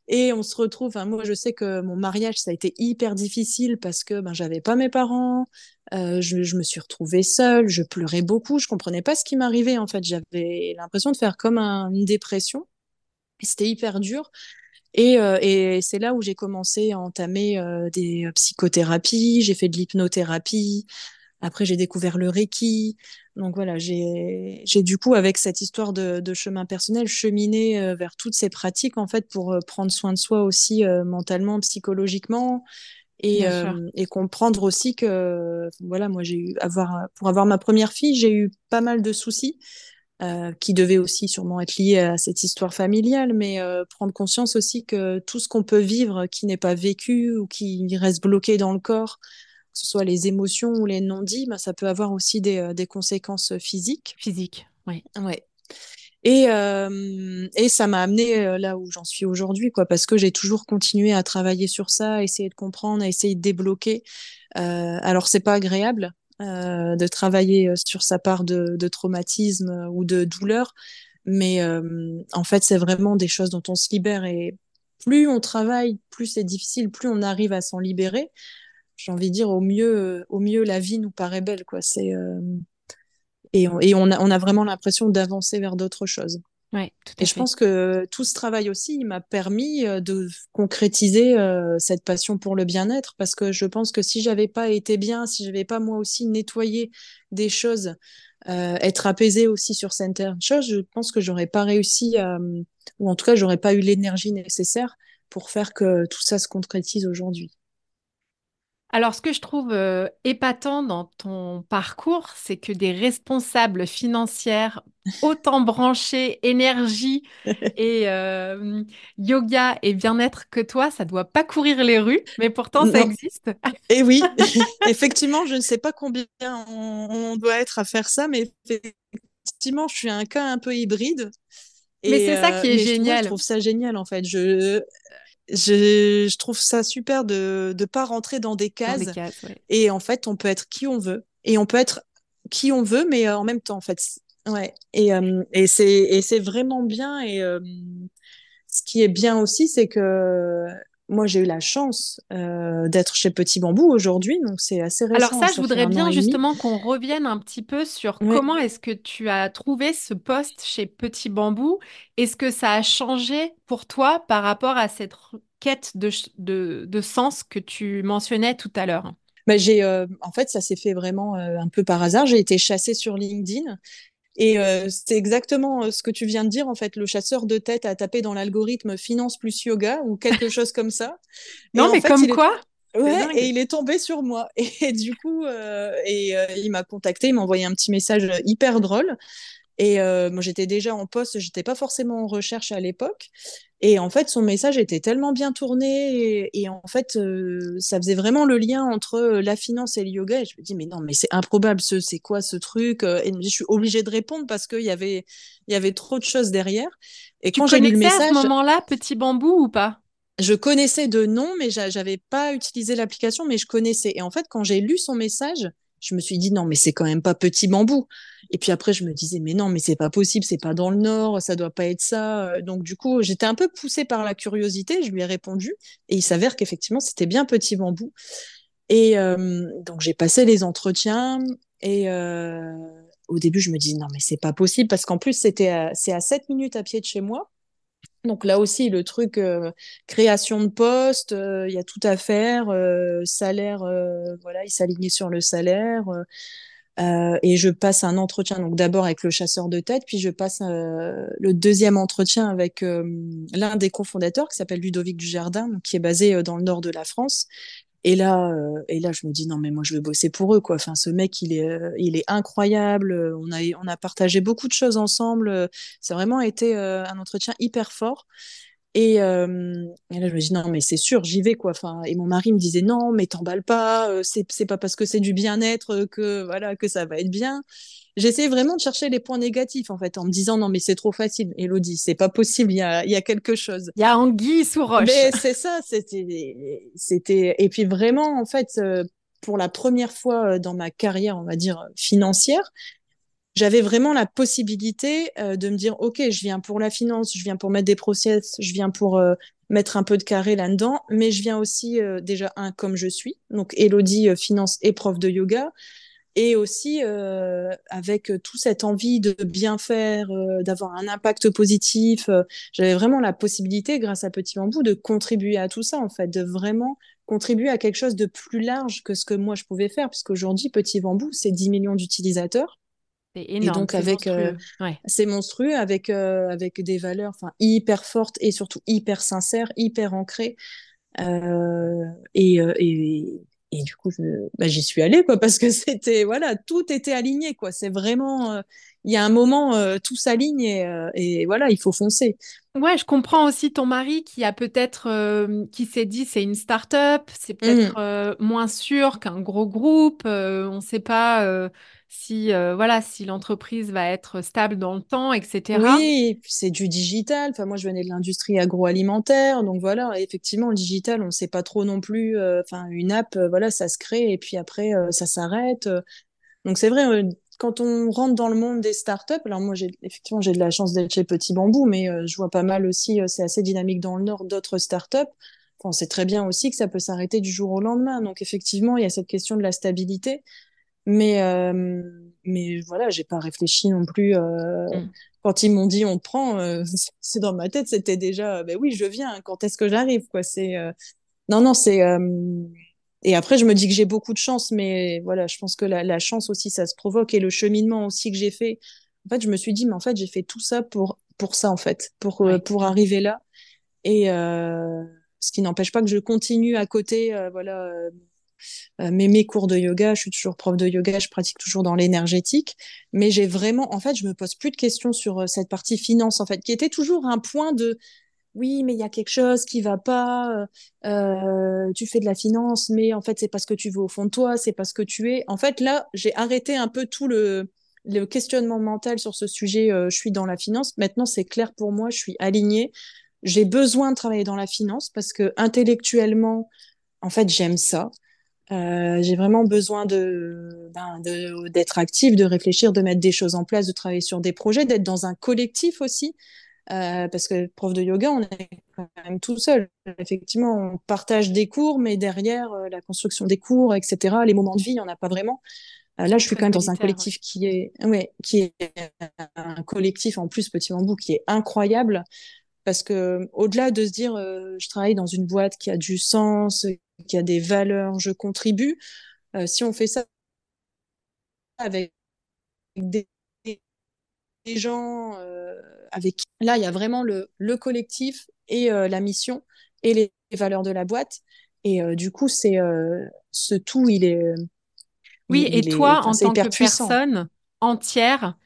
Et on se retrouve, enfin, moi je sais que mon mariage ça a été hyper difficile parce que ben j'avais pas mes parents, euh, je, je, me suis retrouvée seule, je pleurais beaucoup, je comprenais pas ce qui m'arrivait en fait, j'avais l'impression de faire comme un, une dépression, et c'était hyper dur. Et, euh, et c'est là où j'ai commencé à entamer euh, des psychothérapies, j'ai fait de l'hypnothérapie, après j'ai découvert le Reiki, donc voilà, j'ai du coup, avec cette histoire de, de chemin personnel, cheminé euh, vers toutes ces pratiques, en fait, pour euh, prendre soin de soi aussi euh, mentalement, psychologiquement, et, et comprendre aussi que, voilà, moi, j'ai eu, avoir, pour avoir ma première fille, j'ai eu pas mal de soucis. Qui devaient aussi sûrement être liés à cette histoire familiale, mais prendre conscience aussi que tout ce qu'on peut vivre qui n'est pas vécu ou qui reste bloqué dans le corps, que ce soit les émotions ou les non-dits, bah, ça peut avoir aussi des, euh, des conséquences physiques. Physiques, oui. Ouais. Et, euh, et ça m'a amené euh, là où j'en suis aujourd'hui, quoi, parce que j'ai toujours continué à travailler sur ça, à essayer de comprendre, à essayer de débloquer. Euh, alors c'est pas agréable euh, de travailler euh, sur sa part de, traumatisme ou de douleur, mais en fait c'est vraiment des choses dont on se libère. Et plus on travaille, plus c'est difficile, plus on arrive à s'en libérer. J'ai envie de dire au mieux au mieux la vie nous paraît belle quoi. C'est euh, et, on a vraiment l'impression d'avancer vers d'autres choses ouais, tout à et je pense que tout ce travail aussi m'a permis euh, de concrétiser euh, cette passion pour le bien-être. Parce que je pense que si j'avais pas été bien si j'avais pas moi aussi nettoyé des choses euh, être apaisée aussi sur certaines choses je pense que j'aurais pas réussi à, ou en tout cas j'aurais pas eu l'énergie nécessaire pour faire que tout ça se concrétise aujourd'hui alors, ce que je trouve euh, épatant dans ton parcours, c'est que des responsables financières autant branchés énergie et euh, yoga et bien-être que toi, ça doit pas courir les rues, mais pourtant ça existe. Et eh oui, effectivement, je ne sais pas combien on, doit être à faire ça, mais effectivement, je suis un cas un peu hybride. mais c'est ça qui est génial. Je trouve, ça génial en fait. Je Je, je, trouve ça super de ne pas rentrer dans des cases. Et en fait, on peut être qui on veut. Et on peut être qui on veut, mais en même temps, en fait. Ouais. Et, et c'est vraiment bien. Et ce qui est bien aussi, c'est que moi, j'ai eu la chance euh, d'être chez Petit Bambou aujourd'hui, donc c'est assez récent. Alors ça, je voudrais bien justement qu'on revienne un petit peu sur comment est-ce que tu as trouvé ce poste chez Petit Bambou. Est-ce que ça a changé pour toi par rapport à cette quête de, de, sens que tu mentionnais tout à l'heure? Bah, j'ai, euh, en fait, ça s'est fait vraiment euh, un peu par hasard. J'ai été chassée sur LinkedIn et euh, c'est exactement euh, ce que tu viens de dire, en fait. Le chasseur de tête a tapé dans l'algorithme finance plus yoga ou quelque chose comme ça. non, mais comme quoi? Ouais, et il est tombé sur moi. Et, du coup, euh, et, il m'a contacté, il m'a envoyé un petit message hyper drôle. Et moi, j'étais déjà en poste, j'étais pas forcément en recherche à l'époque. Et en fait, son message était tellement bien tourné et, en fait, euh, ça faisait vraiment le lien entre euh, la finance et le yoga. Et je me dis, mais non, mais c'est improbable, ce, c'est quoi ce truc euh, Et je suis obligée de répondre parce qu'il y avait, il y avait trop de choses derrière. Et tu quand j'ai lu le message, à ce moment-là, Petit Bambou ou pas? Je connaissais de nom, mais j'avais pas utilisé l'application, mais je connaissais. Et en fait, quand j'ai lu son message, je me suis dit non mais c'est quand même pas petit bambou. Et puis après je me disais mais non mais c'est pas possible c'est pas dans le nord ça doit pas être ça. Donc du coup j'étais un peu poussée par la curiosité je lui ai répondu. Et il s'avère qu'effectivement c'était bien petit bambou. Et euh, donc j'ai passé les entretiens. Et euh, au début je me dis non mais c'est pas possible parce qu'en plus c'était c'est à 7 minutes à pied de chez moi donc là aussi, le truc euh, création de poste, euh, il y a tout à faire, euh, salaire, voilà, il s'alignait sur le salaire. et je passe un entretien, donc d'abord avec le chasseur de tête, puis je passe le deuxième entretien avec l'un des cofondateurs qui s'appelle Ludovic Dujardin, qui est basé dans le nord de la France et là, euh, et là, je me dis non mais moi je veux bosser pour eux quoi. Enfin, ce mec il est, euh, il est incroyable. On a, on a partagé beaucoup de choses ensemble. Ça a vraiment été euh, un entretien hyper fort. Et, et, là, je me dis non, mais c'est sûr, j'y vais quoi. Enfin, et mon mari me disait non, mais t'emballes pas. c'est, c'est pas parce que c'est du bien-être que voilà que ça va être bien j'essayais vraiment de chercher les points négatifs en fait en me disant non mais c'est trop facile Elodie c'est pas possible il y a, y a quelque chose il y a anguille sous roche mais c'est ça c'était c'était et puis vraiment en fait euh, pour la première fois euh, dans ma carrière on va dire financière j'avais vraiment la possibilité euh, de me dire ok je viens pour la finance je viens pour mettre des process je viens pour mettre un peu de carré là-dedans mais je viens aussi déjà un comme je suis donc Elodie finance et prof de yoga et aussi euh, avec tout cette envie de bien faire, euh, d'avoir un impact positif. Euh, j'avais vraiment la possibilité, grâce à Petit Bambou, de contribuer à tout ça, en fait, de vraiment contribuer à quelque chose de plus large que ce que moi je pouvais faire, puisqu'aujourd'hui, Petit Bambou, c'est 10 millions d'utilisateurs. C'est énorme. Et donc avec, monstrueux. Ouais. c'est monstrueux avec avec des valeurs, enfin hyper fortes et surtout hyper sincères, hyper ancrées. et, et et du coup, bah, j'y suis allée, quoi, parce que c'était, voilà, tout était aligné, quoi. C'est vraiment, euh, il y a un moment, euh, tout s'aligne et, euh, et, voilà, il faut foncer. Ouais, je comprends aussi ton mari qui a peut-être, qui s'est dit, c'est une start-up, c'est peut-être mmh. moins sûr qu'un gros groupe, on ne sait pas si euh, voilà si l'entreprise va être stable dans le temps, etc. Oui, c'est du digital. Enfin, moi, je venais de l'industrie agroalimentaire, donc voilà, effectivement, le digital, on ne sait pas trop non plus. Euh, enfin, une app, euh, voilà, ça se crée et puis après, ça s'arrête. Donc c'est vrai, quand on rentre dans le monde des startups, alors moi, j'ai effectivement, j'ai de la chance d'être chez Petit Bambou, mais je vois pas mal aussi, c'est assez dynamique dans le Nord, d'autres startups. Enfin, on sait très bien aussi que ça peut s'arrêter du jour au lendemain. Donc effectivement, il y a cette question de la stabilité. Mais, euh, mais voilà, j'ai pas réfléchi non plus. Euh, mm. Quand ils m'ont dit on prend, euh, c'est dans ma tête, c'était déjà, ben oui, je viens. Quand est-ce que j'arrive, quoi C'est non, non, c'est. Et après, je me dis que j'ai beaucoup de chance, mais voilà, je pense que la, la, chance aussi, ça se provoque et le cheminement aussi que j'ai fait. En fait, je me suis dit, mais en fait, j'ai fait tout ça pour pour ça, en fait, pour pour arriver là. Et ce qui n'empêche pas que je continue à côté, voilà euh, mais mes cours de yoga, je suis toujours prof de yoga, je pratique toujours dans l'énergétique, mais j'ai vraiment, en fait, je me pose plus de questions sur euh, cette partie finance, en fait, qui était toujours un point de oui, mais il y a quelque chose qui va pas. Euh, tu fais de la finance, mais en fait, c'est parce que tu veux au fond de toi, c'est parce que tu es. En fait, là, j'ai arrêté un peu tout le questionnement mental sur ce sujet. je suis dans la finance. Maintenant, c'est clair pour moi, je suis alignée. j'ai besoin de travailler dans la finance parce que intellectuellement, en fait, j'aime ça. Euh, j'ai vraiment besoin de, ben, de, d'être active, de réfléchir, de mettre des choses en place, de travailler sur des projets, d'être dans un collectif aussi. Euh, parce que prof de yoga, on est quand même tout seul. Effectivement, on partage des cours, mais derrière euh, la construction des cours, etc., les moments de vie, il n'y en a pas vraiment. Euh, là, je suis quand même dans un collectif qui est, ouais, qui est un collectif en plus Petit Bambou qui est incroyable parce que au-delà de se dire je travaille dans une boîte qui a du sens, qui a des valeurs, je contribue, euh, si on fait ça avec des, des gens euh, avec là il y a vraiment le, le collectif et euh, la mission et les, les, valeurs de la boîte et euh, du coup c'est ce tout il est oui, et toi, est, en tant que puissant. personne entière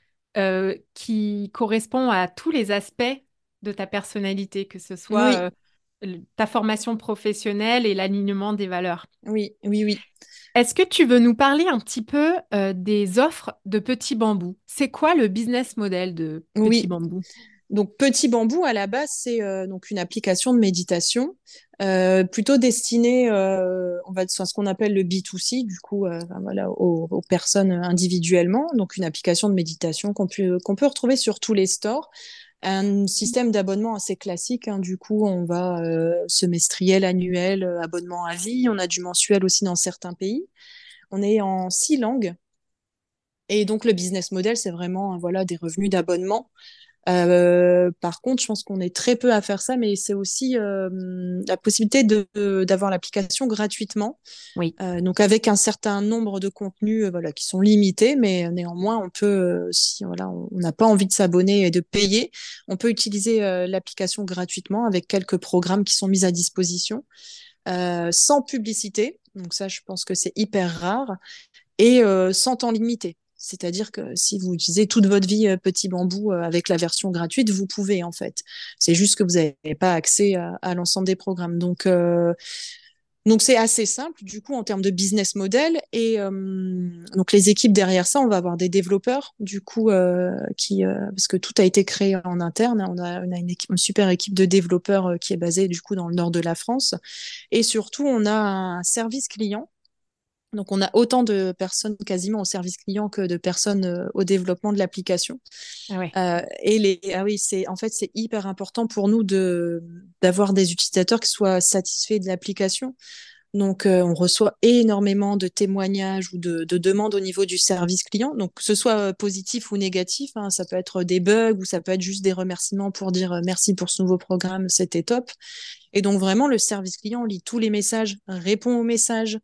qui correspond à tous les aspects de ta personnalité, que ce soit oui. Ta formation professionnelle et l'alignement des valeurs. Oui, oui, oui. Est-ce que tu veux nous parler un petit peu euh, des offres de Petit Bambou C'est quoi le business model de Petit oui. Bambou donc Petit Bambou à la base c'est euh, donc une application de méditation euh, plutôt destinée euh, on va à ce qu'on appelle le B2C du coup voilà aux, aux, personnes individuellement donc une application de méditation qu'on peut qu'on peut retrouver sur tous les stores un système d'abonnement assez classique hein, du coup on va euh, semestriel annuel euh, abonnement à vie. On a du mensuel aussi dans certains pays. On est en six langues. Et donc le business model c'est vraiment voilà des revenus d'abonnement euh, par contre, je pense qu'on est très peu à faire ça, mais c'est aussi euh, la possibilité de, d'avoir l'application gratuitement. Oui. Euh, donc avec un certain nombre de contenus, euh, voilà, qui sont limités, mais néanmoins, on peut, euh, si voilà, on n'a pas envie de s'abonner et de payer, on peut utiliser euh, l'application gratuitement avec quelques programmes qui sont mis à disposition, sans publicité. Donc ça, je pense que c'est hyper rare et sans temps limité. C'est-à-dire que si vous utilisez toute votre vie euh, Petit Bambou euh, avec la version gratuite, vous pouvez en fait. C'est juste que vous n'avez pas accès à, l'ensemble des programmes. Donc, euh, donc c'est assez simple du coup en termes de business model. Et donc les équipes derrière ça, on va avoir des développeurs du coup qui parce que tout a été créé en interne. On a, on a une, une, super équipe de développeurs qui est basée du coup dans le nord de la France. Et surtout, on a un service client donc, on a autant de personnes quasiment au service client que de personnes euh, au développement de l'application. Ah ouais. euh, et les, ah oui, c'est en fait c'est hyper important pour nous de d'avoir des utilisateurs qui soient satisfaits de l'application. Donc, euh, on reçoit énormément de témoignages ou de, de, demandes au niveau du service client. Donc, que ce soit positif ou négatif, hein, ça peut être des bugs ou ça peut être juste des remerciements pour dire merci pour ce nouveau programme, c'était top. Et donc, vraiment, le service client lit tous les messages, répond aux messages,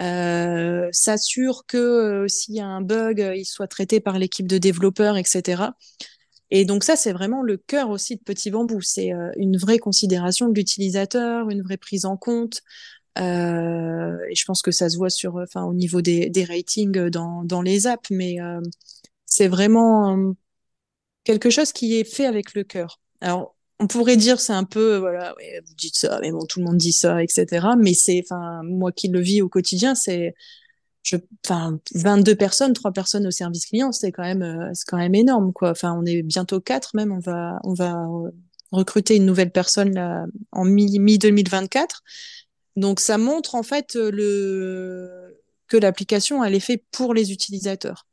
euh, s'assure que euh, s'il y a un bug, euh, il soit traité par l'équipe de développeurs, etc. Et donc ça, c'est vraiment le cœur aussi de Petit Bambou. C'est une vraie considération de l'utilisateur, une vraie prise en compte. Et je pense que ça se voit sur, enfin, au niveau des, des ratings dans, dans les apps, mais c'est vraiment quelque chose qui est fait avec le cœur. Alors, on pourrait dire c'est un peu voilà vous dites ça mais bon tout le monde dit ça etc mais c'est enfin moi qui le vis au quotidien c'est je enfin 22 personnes trois personnes au service client c'est quand même euh, c'est quand même énorme quoi. Enfin on est bientôt quatre même on va on va recruter une nouvelle personne là en mi, mi 2024 donc ça montre en fait le que l'application elle est faite pour les utilisateurs.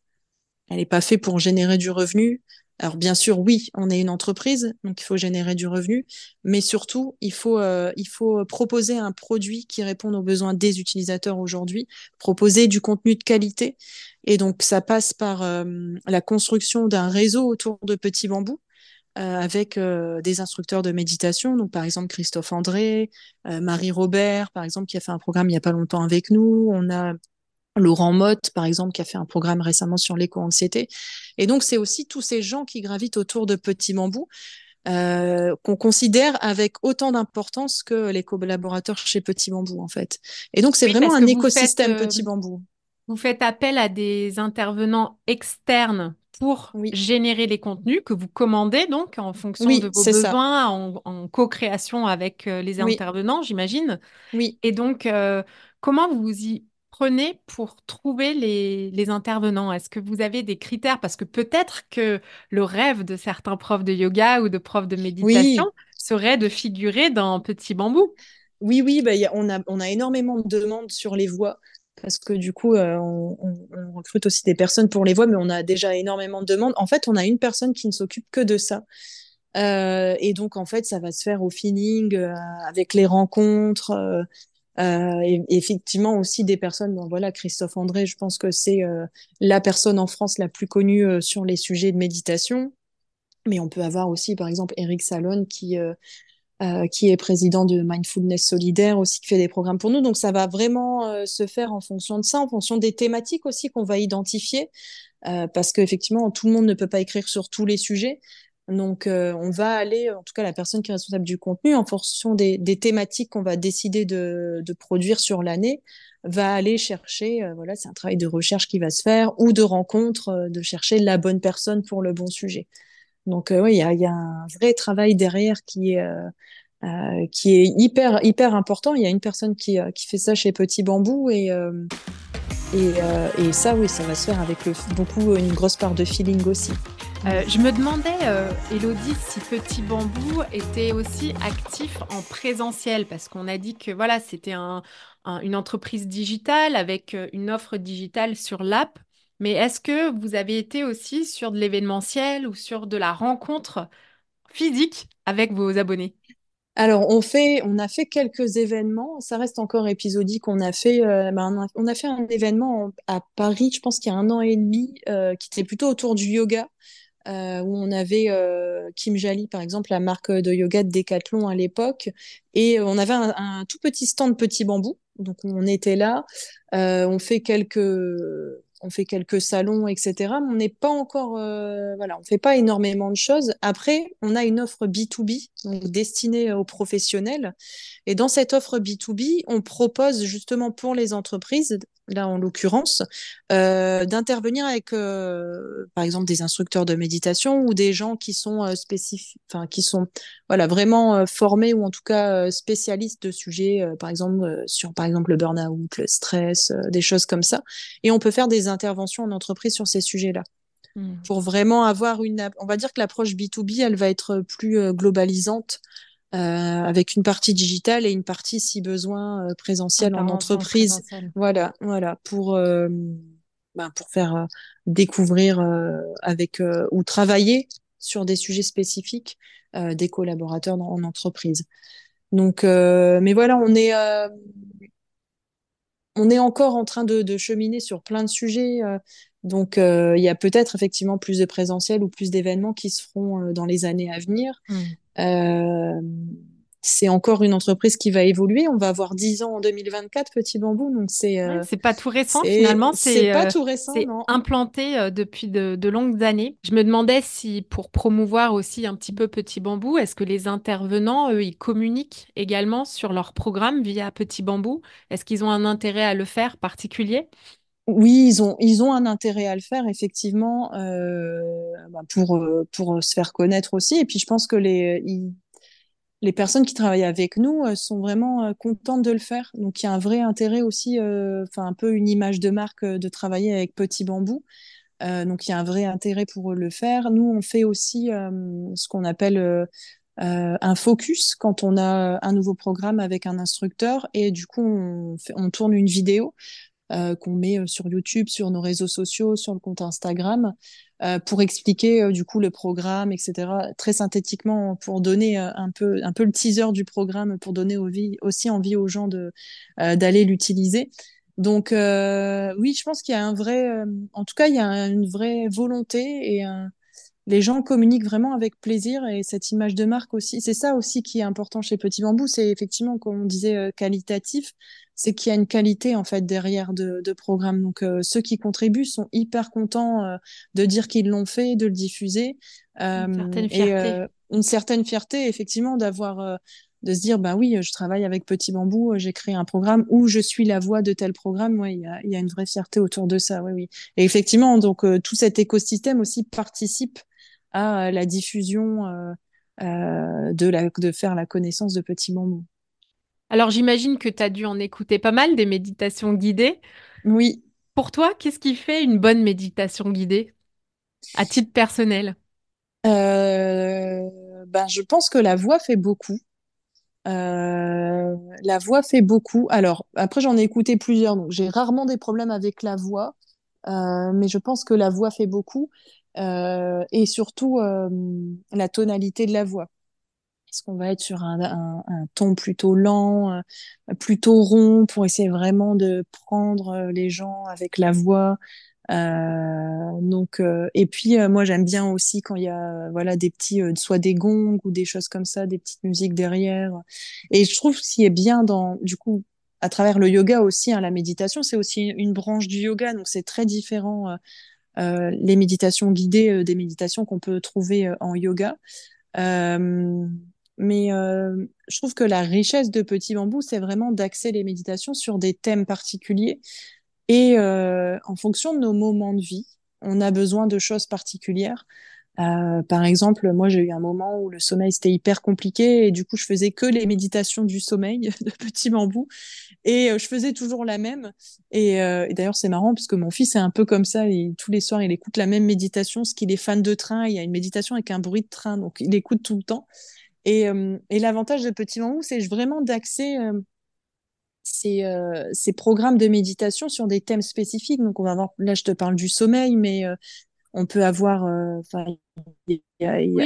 Elle n'est pas faite pour générer du revenu alors bien sûr, oui, on est une entreprise, donc il faut générer du revenu, mais surtout, il faut, euh, il faut proposer un produit qui réponde aux besoins des utilisateurs aujourd'hui, proposer du contenu de qualité. Et donc, ça passe par euh, la construction d'un réseau autour de Petit Bambou, euh, avec des instructeurs de méditation, donc par exemple Christophe André, Marie Robert, par exemple, qui a fait un programme il n'y a pas longtemps avec nous. On a Laurent Motte, par exemple, qui a fait un programme récemment sur l'éco-anxiété. Et donc, c'est aussi tous ces gens qui gravitent autour de Petit Bambou euh, qu'on considère avec autant d'importance que les collaborateurs chez Petit Bambou, en fait. Et donc, c'est oui, vraiment un écosystème faites, euh, Petit Bambou. Vous faites appel à des intervenants externes pour oui. générer les contenus que vous commandez donc en fonction oui, de vos besoins, en, en co-création avec euh, les intervenants, j'imagine. Oui. Et donc, euh, comment vous y prenez pour trouver les, les intervenants? Est-ce que vous avez des critères? Parce que peut-être que le rêve de certains profs de yoga ou de profs de méditation, oui. serait de figurer dans Petit Bambou. Oui, oui, bah, on, a, on a énormément de demandes sur les voix parce que du coup, euh, on, recrute aussi des personnes pour les voix, mais on a déjà énormément de demandes. En fait, on a une personne qui ne s'occupe que de ça. Euh, et donc, en fait, ça va se faire au feeling, euh, avec les rencontres. Et, effectivement aussi des personnes, bon, voilà, Christophe André, je pense que c'est la personne en France la plus connue sur les sujets de méditation. Mais on peut avoir aussi, par exemple, Eric Salon qui euh, qui est président de Mindfulness Solidaire aussi, qui fait des programmes pour nous. Donc ça va vraiment euh, se faire en fonction de ça, en fonction des thématiques aussi qu'on va identifier, euh, parce qu'effectivement, tout le monde ne peut pas écrire sur tous les sujets. Donc on va aller, en tout cas la personne qui est responsable du contenu, en fonction des, des thématiques qu'on va décider de, de produire sur l'année, va aller chercher, voilà, c'est un travail de recherche qui va se faire, ou de rencontre, de chercher la bonne personne pour le bon sujet. Donc oui, il y a, y a, un vrai travail derrière qui est euh, qui est hyper, hyper important. Il y a une personne qui, euh, qui fait ça chez Petit Bambou et, euh, et, et, ça, oui, ça va se faire avec beaucoup, une grosse part de feeling aussi. je me demandais, Elodie, si Petit Bambou était aussi actif en présentiel, parce qu'on a dit que voilà, c'était un, une entreprise digitale avec une offre digitale sur l'app. Mais est-ce que vous avez été aussi sur de l'événementiel ou sur de la rencontre physique avec vos abonnés? Alors, on fait, on a fait quelques événements. Ça reste encore épisodique. On a fait, euh, ben, on a fait un événement à Paris, je pense qu'il y a un an et demi, euh, qui était plutôt autour du yoga, euh, où on avait Kim Jali, par exemple, la marque de yoga de Decathlon à l'époque, et on avait un, un, tout petit stand petit bambou. Donc, on était là. on fait quelques on fait quelques salons, etc. Mais on n'est pas encore, euh, voilà, on fait pas énormément de choses. Après, on a une offre B2B, donc destinée aux professionnels. Et dans cette offre B2B, on propose justement pour les entreprises, là en l'occurrence, euh, d'intervenir avec, euh, par exemple, des instructeurs de méditation ou des gens qui sont euh, spécifiques, enfin, qui sont, voilà, vraiment euh, formés ou en tout cas spécialistes de sujets, par exemple, sur, par exemple, le burn-out, le stress, des choses comme ça. Et on peut faire des interventions en entreprise sur ces sujets-là. Hmm. Pour vraiment avoir une, on va dire que l'approche B2B, elle va être plus globalisante euh, avec une partie digitale et une partie, si besoin, euh, présentielle en entreprise. Voilà, voilà, pour, euh, ben, pour faire découvrir avec ou travailler sur des sujets spécifiques des collaborateurs en entreprise. Donc, mais voilà, on est on est encore en train de, de, cheminer sur plein de sujets. Donc, il y a peut-être effectivement plus de présentiel ou plus d'événements qui se feront dans les années à venir. Mmh. Euh, c'est encore une entreprise qui va évoluer. On va avoir 10 ans en 2024, Petit Bambou. Donc c'est euh, c'est pas tout récent finalement. C'est pas euh, tout récent. C'est implanté depuis de, de, longues années. Je me demandais si pour promouvoir aussi un petit peu Petit Bambou, est-ce que les intervenants eux ils communiquent également sur leur programme via Petit Bambou? Est-ce qu'ils ont un intérêt à le faire particulier? Oui, ils ont, ils ont un intérêt à le faire, effectivement, euh, bah, pour, euh, pour se faire connaître aussi. Et puis, je pense que les, les personnes qui travaillent avec nous euh, sont vraiment contentes de le faire. Donc, il y a un vrai intérêt aussi, un peu une image de marque de travailler avec Petit Bambou. donc, il y a un vrai intérêt pour le faire. Nous, on fait aussi ce qu'on appelle un focus quand on a un nouveau programme avec un instructeur et du coup on, on tourne une vidéo euh, qu'on met euh, sur YouTube, sur nos réseaux sociaux, sur le compte Instagram, euh, pour expliquer du coup le programme, etc. Très synthétiquement, pour donner un peu un peu le teaser du programme, pour donner aussi envie aux gens de d'aller l'utiliser. Donc oui, je pense qu'il y a un vrai, en tout cas, il y a une vraie volonté et un, les gens communiquent vraiment avec plaisir et cette image de marque aussi. C'est ça aussi qui est important chez Petit Bambou, c'est effectivement, comme on disait, euh, qualitatif, c'est qu'il y a une qualité en fait derrière de, de programme. Donc euh, ceux qui contribuent sont hyper contents euh, de dire qu'ils l'ont fait, de le diffuser. une certaine fierté. une certaine fierté, effectivement, d'avoir de se dire bah oui je travaille avec Petit Bambou j'ai créé un programme où je suis la voix de tel programme ouais il y a, y a, une vraie fierté autour de ça oui oui et effectivement donc tout cet écosystème aussi participe à la diffusion euh, euh, de, la, de faire la connaissance de petits bambous. Alors j'imagine que tu as dû en écouter pas mal des méditations guidées. Oui. Pour toi, qu'est-ce qui fait une bonne méditation guidée à titre personnel? Euh, ben, je pense que la voix fait beaucoup. Euh, la voix fait beaucoup. Alors, après, j'en ai écouté plusieurs, donc j'ai rarement des problèmes avec la voix, euh, mais je pense que la voix fait beaucoup. Euh, et surtout, la tonalité de la voix. Est-ce qu'on va être sur un, ton plutôt lent, plutôt rond, pour essayer vraiment de prendre les gens avec la voix euh, donc, euh, et puis euh, moi j'aime bien aussi quand il y a voilà des petits, soit des gongs ou des choses comme ça, des petites musiques derrière. Et je trouve ce qui est bien dans, du coup, à travers le yoga aussi, hein, la méditation, c'est aussi une branche du yoga, donc c'est très différent. Euh, les méditations guidées des méditations qu'on peut trouver en yoga. Euh, mais euh, je trouve que la richesse de Petit Bambou, c'est vraiment d'axer les méditations sur des thèmes particuliers et euh, en fonction de nos moments de vie, on a besoin de choses particulières. Euh, par exemple, moi j'ai eu un moment où le sommeil c'était hyper compliqué et du coup je faisais que les méditations du sommeil de petit bambou et euh, je faisais toujours la même. Et, euh, et d'ailleurs c'est marrant parce que mon fils est un peu comme ça. Tous les soirs il écoute la même méditation, ce qu'il est fan de train. Il y a une méditation avec un bruit de train, donc il écoute tout le temps. Et, l'avantage de petit bambou c'est vraiment d'axer ces, ces programmes de méditation sur des thèmes spécifiques. Donc, on va voir, là, je te parle du sommeil, mais on peut avoir, euh, enfin, oui,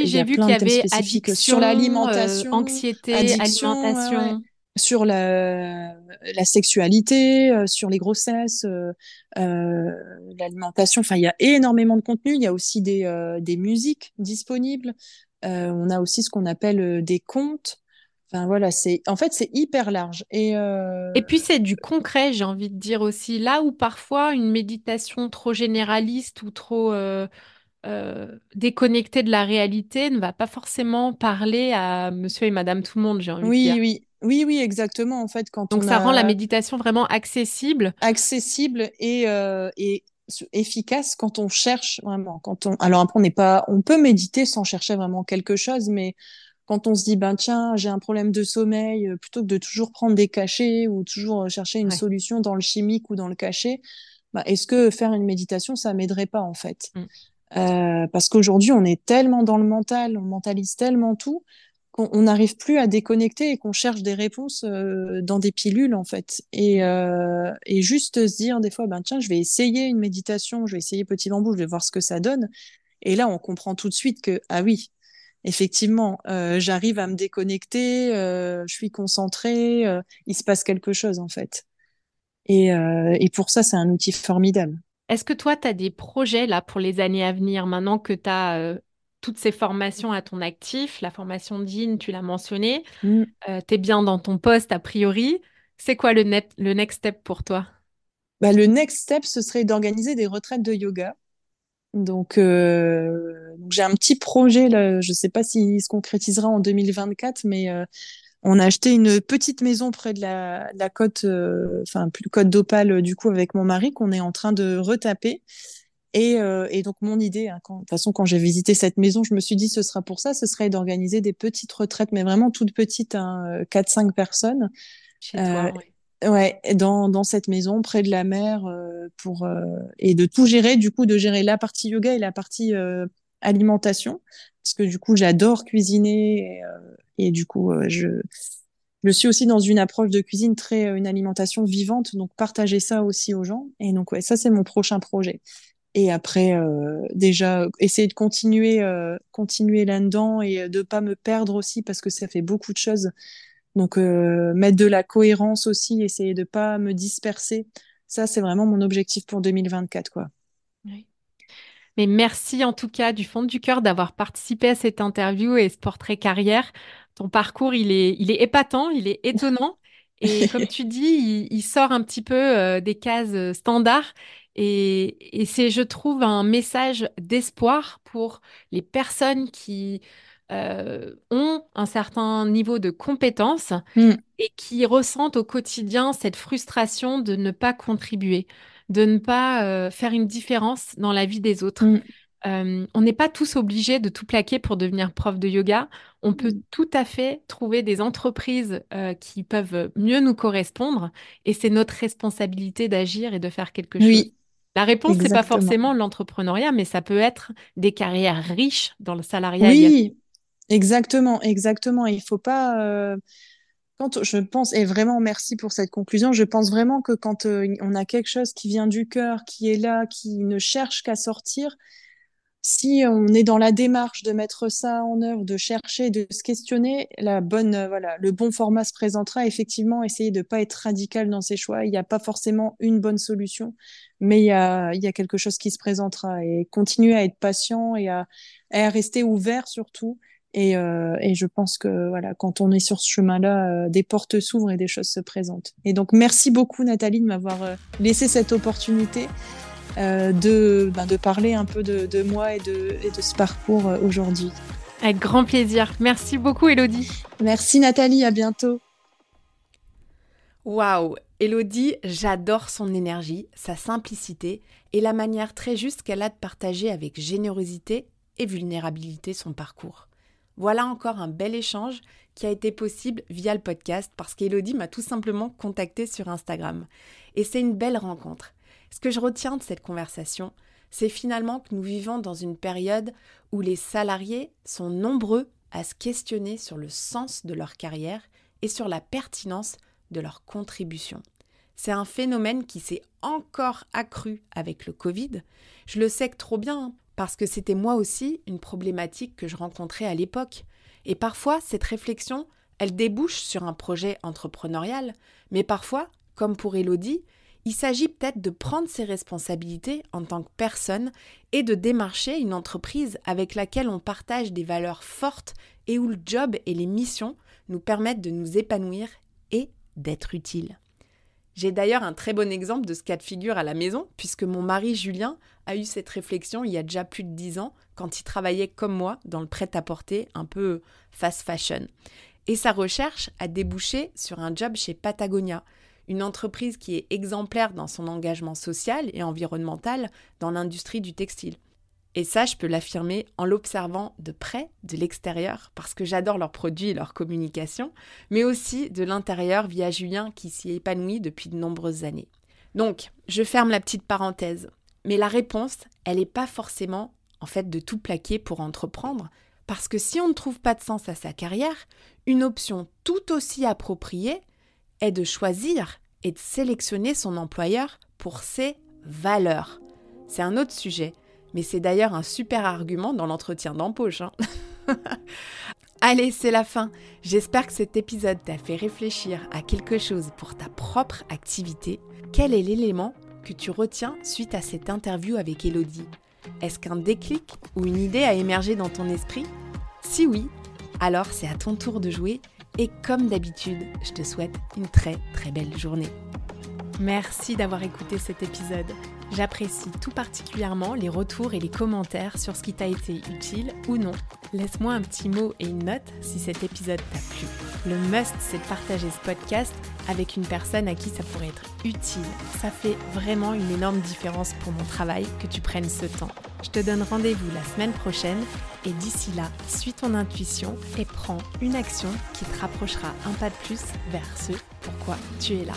j'ai vu qu'il y avait addiction, sur l'alimentation, anxiété, alimentation. sur la, la sexualité, sur les grossesses, l'alimentation. Enfin, il y a énormément de contenu. Il y a aussi des, des musiques disponibles. on a aussi ce qu'on appelle des contes. Enfin voilà, c'est en fait c'est hyper large et euh... et puis c'est du concret, j'ai envie de dire aussi là où parfois une méditation trop généraliste ou trop euh, euh, déconnectée de la réalité ne va pas forcément parler à Monsieur et Madame tout le monde, j'ai envie oui, de dire. Oui, oui, oui, exactement. En fait, quand donc on ça a... rend la méditation vraiment accessible, accessible et et efficace quand on cherche vraiment. Quand on alors après on n'est pas, on peut méditer sans chercher vraiment quelque chose, mais quand on se dit ben tiens j'ai un problème de sommeil euh, plutôt que de toujours prendre des cachets ou toujours euh, chercher une Ouais. solution dans le chimique ou dans le cachet ben, est-ce que faire une méditation ça m'aiderait pas en fait? Mm. Euh, parce qu'aujourd'hui on est tellement dans le mental on mentalise tellement tout qu'on on n'arrive plus à déconnecter et qu'on cherche des réponses euh, dans des pilules en fait et, euh, et juste se dire des fois ben tiens je vais essayer une méditation je vais essayer petit bambou je vais voir ce que ça donne et là on comprend tout de suite que ah oui effectivement, euh, j'arrive à me déconnecter, euh, je suis concentrée, euh, il se passe quelque chose en fait. Et, et pour ça, c'est un outil formidable. Est-ce que toi, tu as des projets là pour les années à venir, maintenant que tu as toutes ces formations à ton actif, la formation DIN, tu l'as mentionné, Mm. tu es bien dans ton poste a priori. C'est quoi le, net, le next step pour toi? Bah, le next step, ce serait d'organiser des retraites de yoga. Donc, euh, donc j'ai un petit projet là, je sais pas s'il se concrétisera en 2024, mais euh, on a acheté une petite maison près de la, de la côte, euh, enfin plus côte d'Opale euh, du coup avec mon mari qu'on est en train de retaper. Et, euh, et donc mon idée, hein, quand, de toute façon quand j'ai visité cette maison, je me suis dit ce sera pour ça, ce serait d'organiser des petites retraites, mais vraiment toutes petites, hein, 4-5 personnes. Chez toi, ouais. Ouais, dans, dans cette maison, près de la mer, euh, pour, euh, et de tout gérer, du coup, de gérer la partie yoga et la partie euh, alimentation, parce que du coup, j'adore cuisiner, et, euh, et du coup, euh, je, je suis aussi dans une approche de cuisine très, euh, une alimentation vivante, donc partager ça aussi aux gens. Et donc, ouais, ça, c'est mon prochain projet. Et après, déjà, essayer de continuer, continuer là-dedans et de pas me perdre aussi, parce que ça fait beaucoup de choses. Donc, euh, mettre de la cohérence aussi, essayer de pas me disperser. Ça, c'est vraiment mon objectif pour 2024, quoi. Oui. Mais merci en tout cas du fond du cœur d'avoir participé à cette interview et ce portrait carrière. Ton parcours, il est, il est épatant, il est étonnant. Et comme tu dis, il, il sort un petit peu euh, des cases euh, standards. Et, et c'est, je trouve, un message d'espoir pour les personnes qui euh, ont un certain niveau de compétence Mm, et qui ressentent au quotidien cette frustration de ne pas contribuer, de ne pas euh, faire une différence dans la vie des autres. mm, Euh, on n'est pas tous obligés de tout plaquer pour devenir prof de yoga. On peut mm. tout à fait trouver des entreprises qui peuvent mieux nous correspondre et c'est notre responsabilité d'agir et de faire quelque chose. Oui, La réponse, c'est pas exactement. forcément l'entrepreneuriat, mais ça peut être des carrières riches dans le salariat. Oui, Exactement, exactement. Il faut pas. Euh, quand je pense, et vraiment merci pour cette conclusion, je pense vraiment que quand euh, on a quelque chose qui vient du cœur, qui est là, qui ne cherche qu'à sortir, si on est dans la démarche de mettre ça en œuvre, de chercher, de se questionner, la bonne, euh, voilà, le bon format se présentera. Effectivement, essayer de pas être radical dans ses choix. Il n'y a pas forcément une bonne solution, mais il y a, il y a quelque chose qui se présentera. Et continuer à être patient et à, à rester ouvert surtout et, euh, et, je pense que voilà, quand on est sur ce chemin-là, euh, des portes s'ouvrent et des choses se présentent. Et donc, merci beaucoup Nathalie de m'avoir euh, laissé cette opportunité euh, de, ben, de parler un peu de, de moi et de, et de ce parcours euh, aujourd'hui. Avec grand plaisir. Merci beaucoup Elodie. Merci Nathalie, à bientôt. Waouh Elodie, j'adore son énergie, sa simplicité et la manière très juste qu'elle a de partager avec générosité et vulnérabilité son parcours. Voilà encore un bel échange qui a été possible via le podcast parce qu'Elodie m'a tout simplement contacté sur Instagram. Et c'est une belle rencontre. Ce que je retiens de cette conversation, c'est finalement que nous vivons dans une période où les salariés sont nombreux à se questionner sur le sens de leur carrière et sur la pertinence de leur contribution. C'est un phénomène qui s'est encore accru avec le Covid. Je le sais que trop bien, hein parce que c'était moi aussi une problématique que je rencontrais à l'époque. Et parfois, cette réflexion, elle débouche sur un projet entrepreneurial, mais parfois, comme pour Elodie, il s'agit peut-être de prendre ses responsabilités en tant que personne et de démarcher une entreprise avec laquelle on partage des valeurs fortes et où le job et les missions nous permettent de nous épanouir et d'être utiles. J'ai d'ailleurs un très bon exemple de ce cas de figure à la maison, puisque mon mari Julien a eu cette réflexion il y a déjà plus de dix ans, quand il travaillait comme moi dans le prêt-à-porter un peu fast fashion. Et sa recherche a débouché sur un job chez Patagonia, une entreprise qui est exemplaire dans son engagement social et environnemental dans l'industrie du textile. Et ça, je peux l'affirmer en l'observant de près, de l'extérieur, parce que j'adore leurs produits et leur communication, mais aussi de l'intérieur via Julien qui s'y épanouit depuis de nombreuses années. Donc, je ferme la petite parenthèse. Mais la réponse, elle n'est pas forcément, en fait, de tout plaquer pour entreprendre, parce que si on ne trouve pas de sens à sa carrière, une option tout aussi appropriée est de choisir et de sélectionner son employeur pour ses valeurs. C'est un autre sujet, mais c'est d'ailleurs un super argument dans l'entretien d'embauche. Hein. Allez, c'est la fin. J'espère que cet épisode t'a fait réfléchir à quelque chose pour ta propre activité. Quel est l'élément que tu retiens suite à cette interview avec Elodie? Est-ce qu'un déclic ou une idée a émergé dans ton esprit? Si oui, alors c'est à ton tour de jouer et comme d'habitude, je te souhaite une très très belle journée. Merci d'avoir écouté cet épisode. J'apprécie tout particulièrement les retours et les commentaires sur ce qui t'a été utile ou non. Laisse-moi un petit mot et une note si cet épisode t'a plu. Le must, c'est de partager ce podcast avec une personne à qui ça pourrait être utile. Ça fait vraiment une énorme différence pour mon travail que tu prennes ce temps. Je te donne rendez-vous la semaine prochaine et d'ici là, suis ton intuition et prends une action qui te rapprochera un pas de plus vers ce pourquoi tu es là.